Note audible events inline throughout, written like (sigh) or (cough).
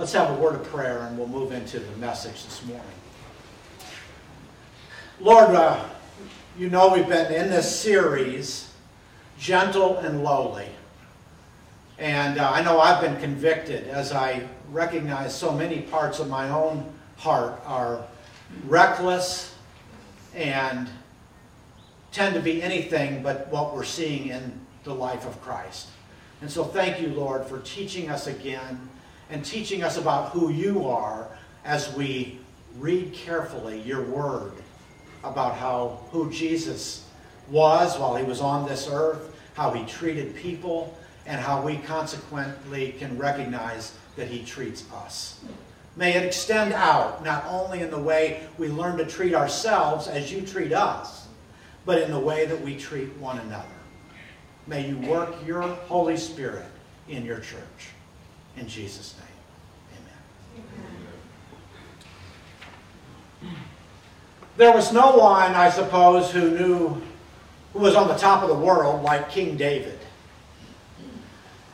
Let's have a word of prayer and we'll move into the message this morning. Lord, uh, you know we've been in this series, Gentle and Lowly. And uh, I know I've been convicted as I recognize so many parts of my own heart are reckless and tend to be anything but what we're seeing in the life of Christ. And so thank you, Lord, for teaching us again and teaching us about who you are as we read carefully your word about how who Jesus was while he was on this earth, how he treated people, and how we consequently can recognize that he treats us. May it extend out, not only in the way we learn to treat ourselves as you treat us, but in the way that we treat one another. May you work your Holy Spirit in your church. In Jesus' name, amen. There was no one, I suppose, who knew who was on the top of the world like King David.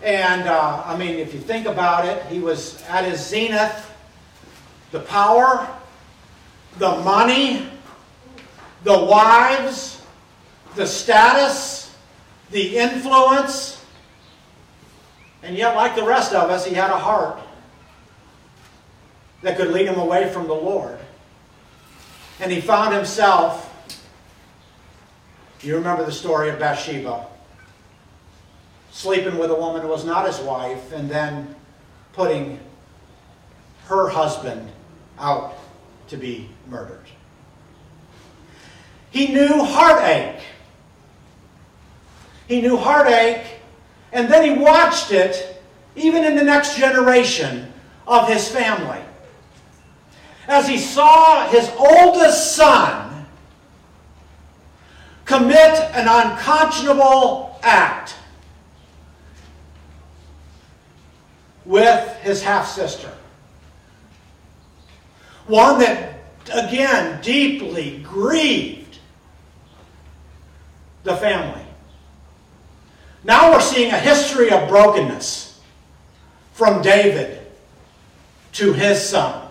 And uh, I mean, if you think about it, he was at his zenith. The power, the money, the wives, the status, the influence. And yet, like the rest of us, he had a heart that could lead him away from the Lord. And he found himself, you remember the story of Bathsheba sleeping with a woman who was not his wife, and then putting her husband out to be murdered. He knew heartache. He knew heartache, and then he watched it even in the next generation of his family. As he saw his oldest son commit an unconscionable act with his half sister. One that, again, deeply grieved the family. Now we're seeing a history of brokenness from David to his son.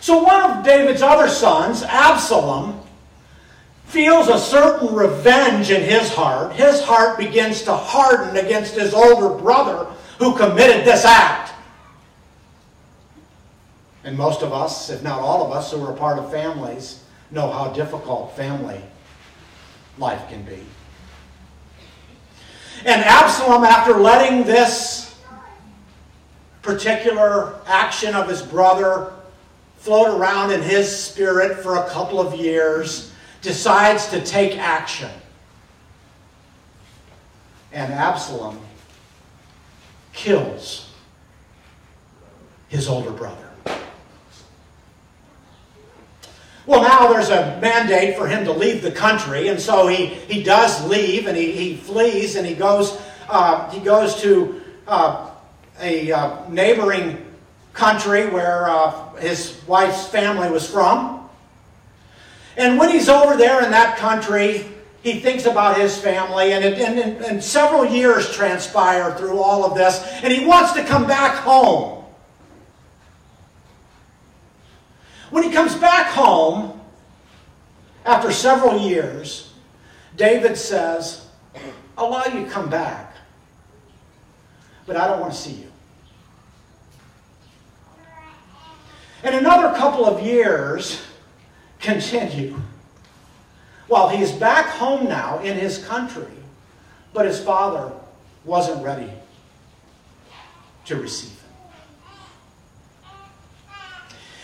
So one of David's other sons, Absalom, feels a certain revenge in his heart. His heart begins to harden against his older brother who committed this act. And most of us, if not all of us who are a part of families, know how difficult family life can be. And Absalom, after letting this particular action of his brother float around in his spirit for a couple of years, decides to take action. And Absalom kills his older brother. Well, now there's a mandate for him to leave the country, and so he, he does leave and he, he flees and he goes, uh, he goes to uh, a uh, neighboring country where uh, his wife's family was from. And when he's over there in that country, he thinks about his family, and, it, and, and, and several years transpire through all of this, and he wants to come back home. When he comes back home, after several years, David says, I'll allow you to come back, but I don't want to see you. And another couple of years continue. Well, he's back home now in his country, but his father wasn't ready to receive him.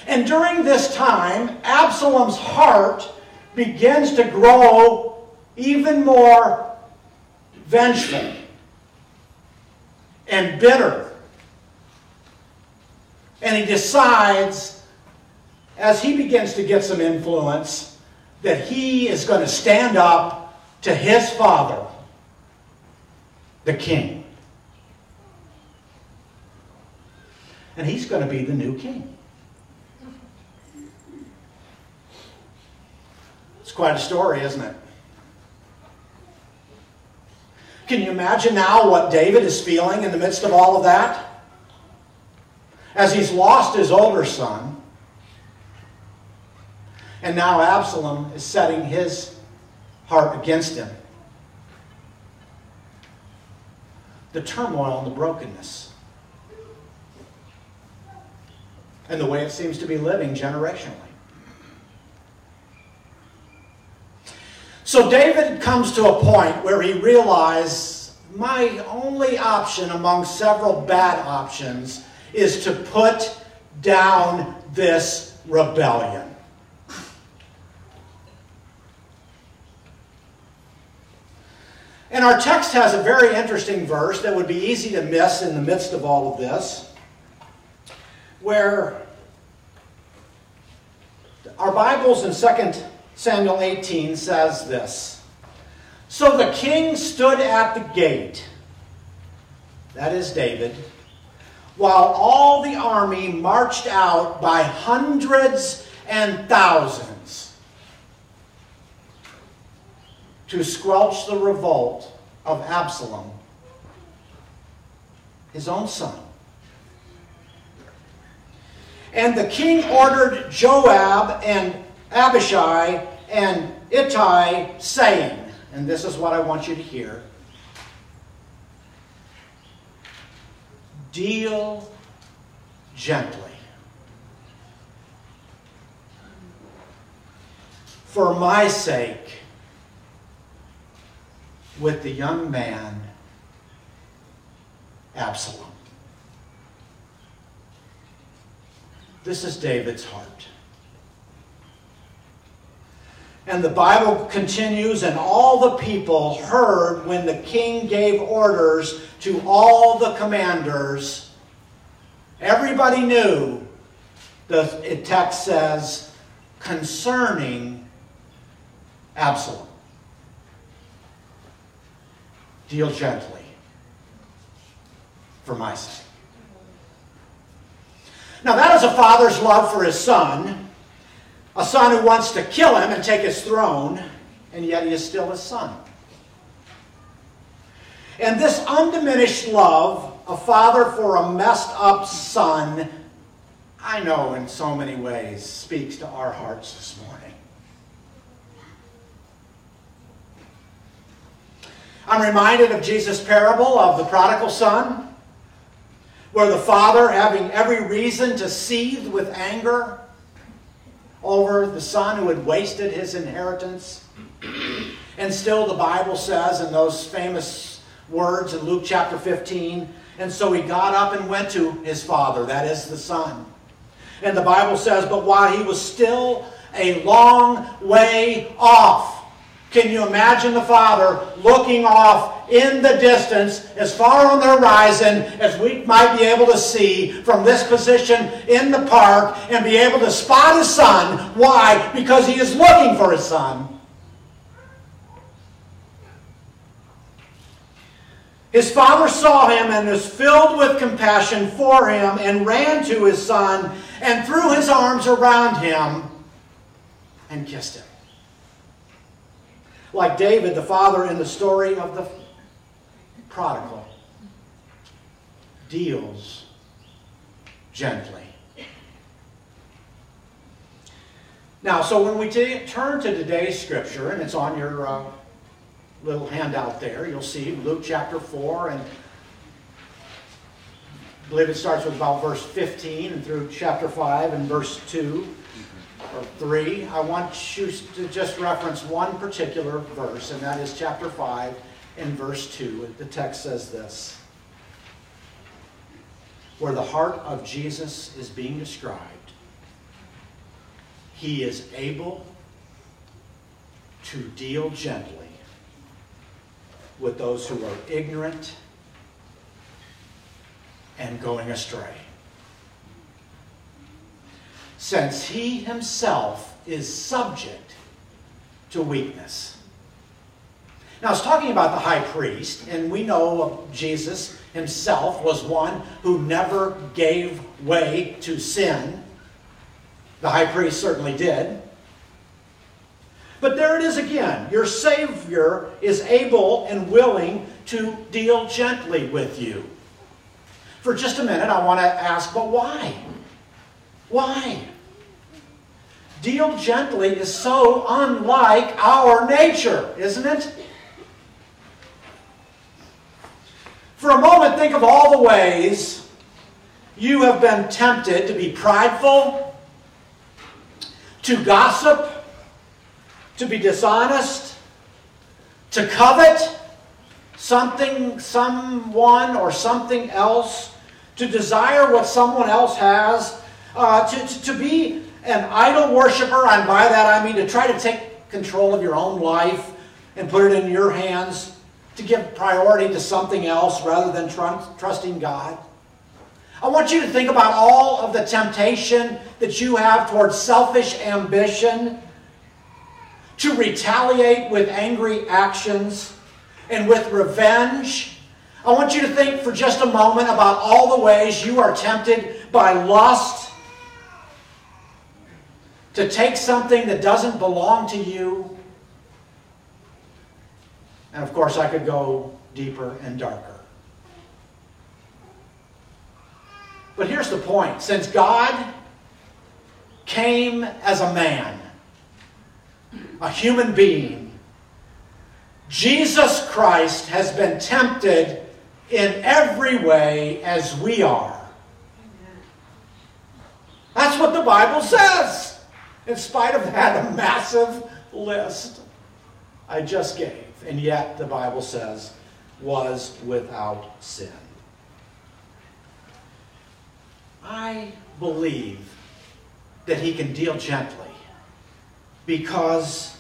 And during this time, Absalom's heart begins to grow even more vengeful and bitter. And he decides, as he begins to get some influence, that he is going to stand up to his father, the king. And he's going to be the new king. It's quite a story, isn't it? Can you imagine now what David is feeling in the midst of all of that? as he's lost his older son. And now Absalom is setting his heart against him. The turmoil and the brokenness. And the way it seems to be living generationally. So David comes to a point where he realizes my only option among several bad options is to put down this rebellion. And our text has a very interesting verse that would be easy to miss in the midst of all of this, where our Bibles in 2 Samuel 18 says this So the king stood at the gate, that is David, while all the army marched out by hundreds and thousands to squelch the revolt of Absalom, his own son. And the king ordered Joab and Abishai and Ittai, saying, and this is what I want you to hear deal gently. For my sake, with the young man Absalom. This is David's heart. And the Bible continues, and all the people heard when the king gave orders to all the commanders. Everybody knew, the text says, concerning Absalom. Deal gently for my sake. Now, that is a father's love for his son a son who wants to kill him and take his throne, and yet he is still his son. And this undiminished love, a father for a messed up son, I know in so many ways speaks to our hearts this morning. I'm reminded of Jesus' parable of the prodigal son, where the father, having every reason to seethe with anger, over the son who had wasted his inheritance. And still, the Bible says in those famous words in Luke chapter 15, and so he got up and went to his father, that is the son. And the Bible says, but while he was still a long way off, can you imagine the father looking off in the distance, as far on the horizon as we might be able to see from this position in the park and be able to spot his son? Why? Because he is looking for his son. His father saw him and was filled with compassion for him and ran to his son and threw his arms around him and kissed him. Like David, the father in the story of the prodigal, deals gently. Now, so when we turn to today's scripture, and it's on your uh, little handout there, you'll see Luke chapter 4, and I believe it starts with about verse 15 and through chapter 5 and verse 2 or 3, I want you to just reference one particular verse, and that is chapter 5 and verse 2. The text says this Where the heart of Jesus is being described, he is able to deal gently with those who are ignorant and going astray since he himself is subject to weakness. Now, I was talking about the high priest, and we know Jesus himself was one who never gave way to sin. The high priest certainly did. But there it is again. Your Savior is able and willing to deal gently with you. For just a minute, I want to ask, but why? Why? Deal gently is so unlike our nature, isn't it? For a moment, think of all the ways you have been tempted to be prideful, to gossip, to be dishonest, to covet something, someone, or something else, to desire what someone else has, uh, to, to, to be an idol worshiper, and by that I mean to try to take control of your own life and put it in your hands, to give priority to something else rather than tr- trusting God. I want you to think about all of the temptation that you have towards selfish ambition, to retaliate with angry actions and with revenge. I want you to think for just a moment about all the ways you are tempted by lust to take something that doesn't belong to you. And of course, I could go deeper and darker. But here's the point since God came as a man, a human being, Jesus Christ has been tempted in every way as we are. That's what the Bible says in spite of that (laughs) massive list I just gave. And yet, the Bible says, was without sin. I believe that he can deal gently because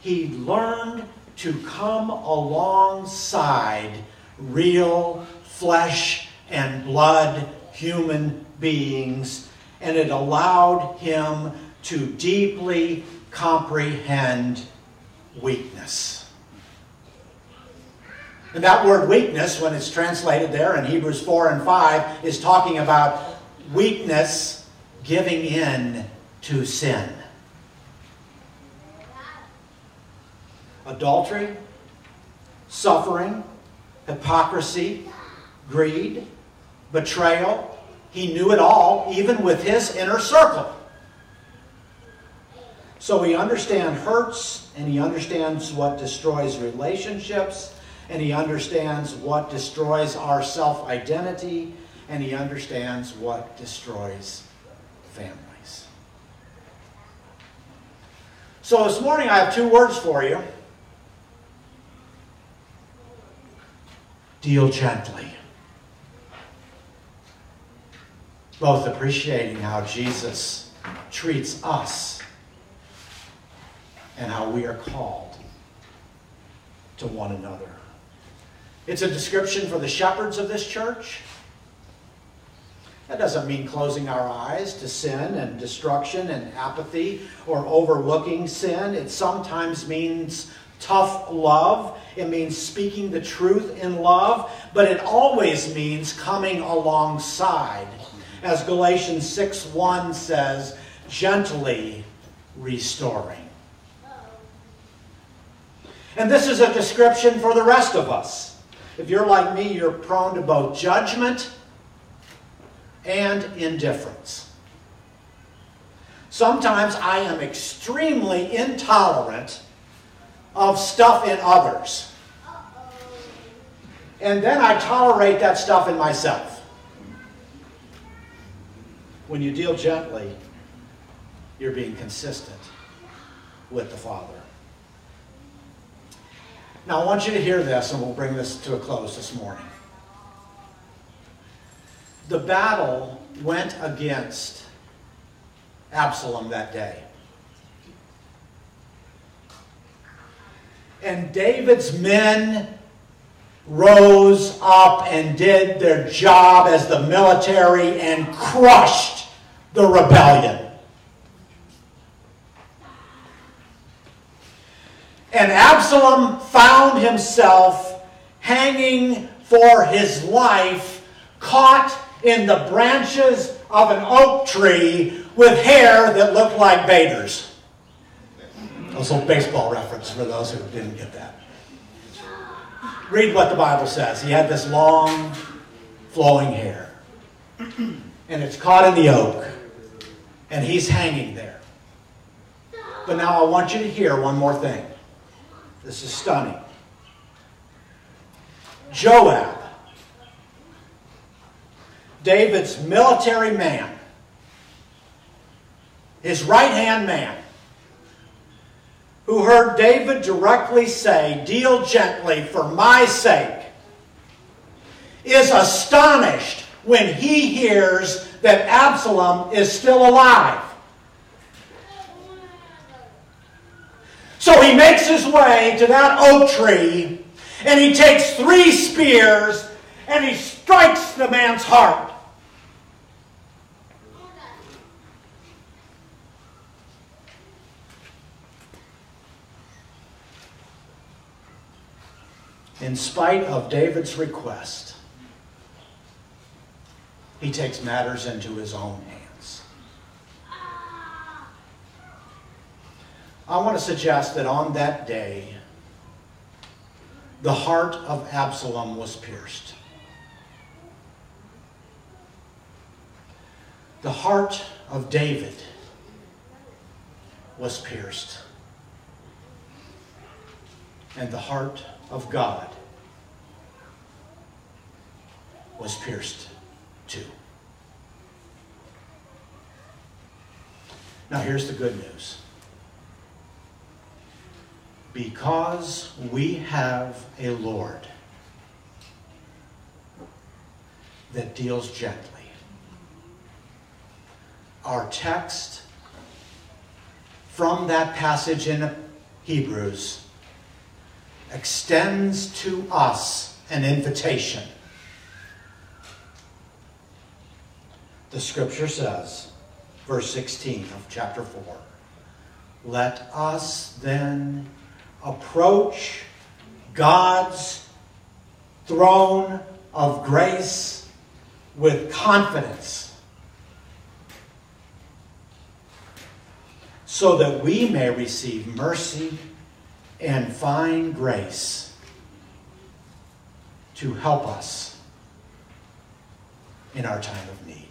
he learned to come alongside real flesh and blood human beings, and it allowed him to deeply comprehend weakness. And that word weakness, when it's translated there in Hebrews 4 and 5, is talking about weakness giving in to sin. Adultery, suffering, hypocrisy, greed, betrayal. He knew it all, even with his inner circle. So he understands hurts and he understands what destroys relationships and he understands what destroys our self identity and he understands what destroys families. So this morning I have two words for you deal gently. Both appreciating how Jesus treats us and how we are called to one another. It's a description for the shepherds of this church. That doesn't mean closing our eyes to sin and destruction and apathy or overlooking sin. It sometimes means tough love. It means speaking the truth in love, but it always means coming alongside. As Galatians 6 1 says, gently restoring. And this is a description for the rest of us. If you're like me, you're prone to both judgment and indifference. Sometimes I am extremely intolerant of stuff in others. And then I tolerate that stuff in myself. When you deal gently, you're being consistent with the Father. Now, I want you to hear this, and we'll bring this to a close this morning. The battle went against Absalom that day. And David's men rose up and did their job as the military and crushed the rebellion. And Absalom found himself hanging for his life, caught in the branches of an oak tree with hair that looked like Bader's. Also, baseball reference for those who didn't get that. Read what the Bible says. He had this long, flowing hair. And it's caught in the oak. And he's hanging there. But now I want you to hear one more thing. This is stunning. Joab, David's military man, his right hand man, who heard David directly say, Deal gently for my sake, is astonished when he hears that Absalom is still alive. So he makes his way to that oak tree and he takes three spears and he strikes the man's heart. In spite of David's request, he takes matters into his own hands. I want to suggest that on that day, the heart of Absalom was pierced. The heart of David was pierced. And the heart of God was pierced too. Now, here's the good news. Because we have a Lord that deals gently. Our text from that passage in Hebrews extends to us an invitation. The scripture says, verse 16 of chapter 4, let us then approach God's throne of grace with confidence so that we may receive mercy and find grace to help us in our time of need.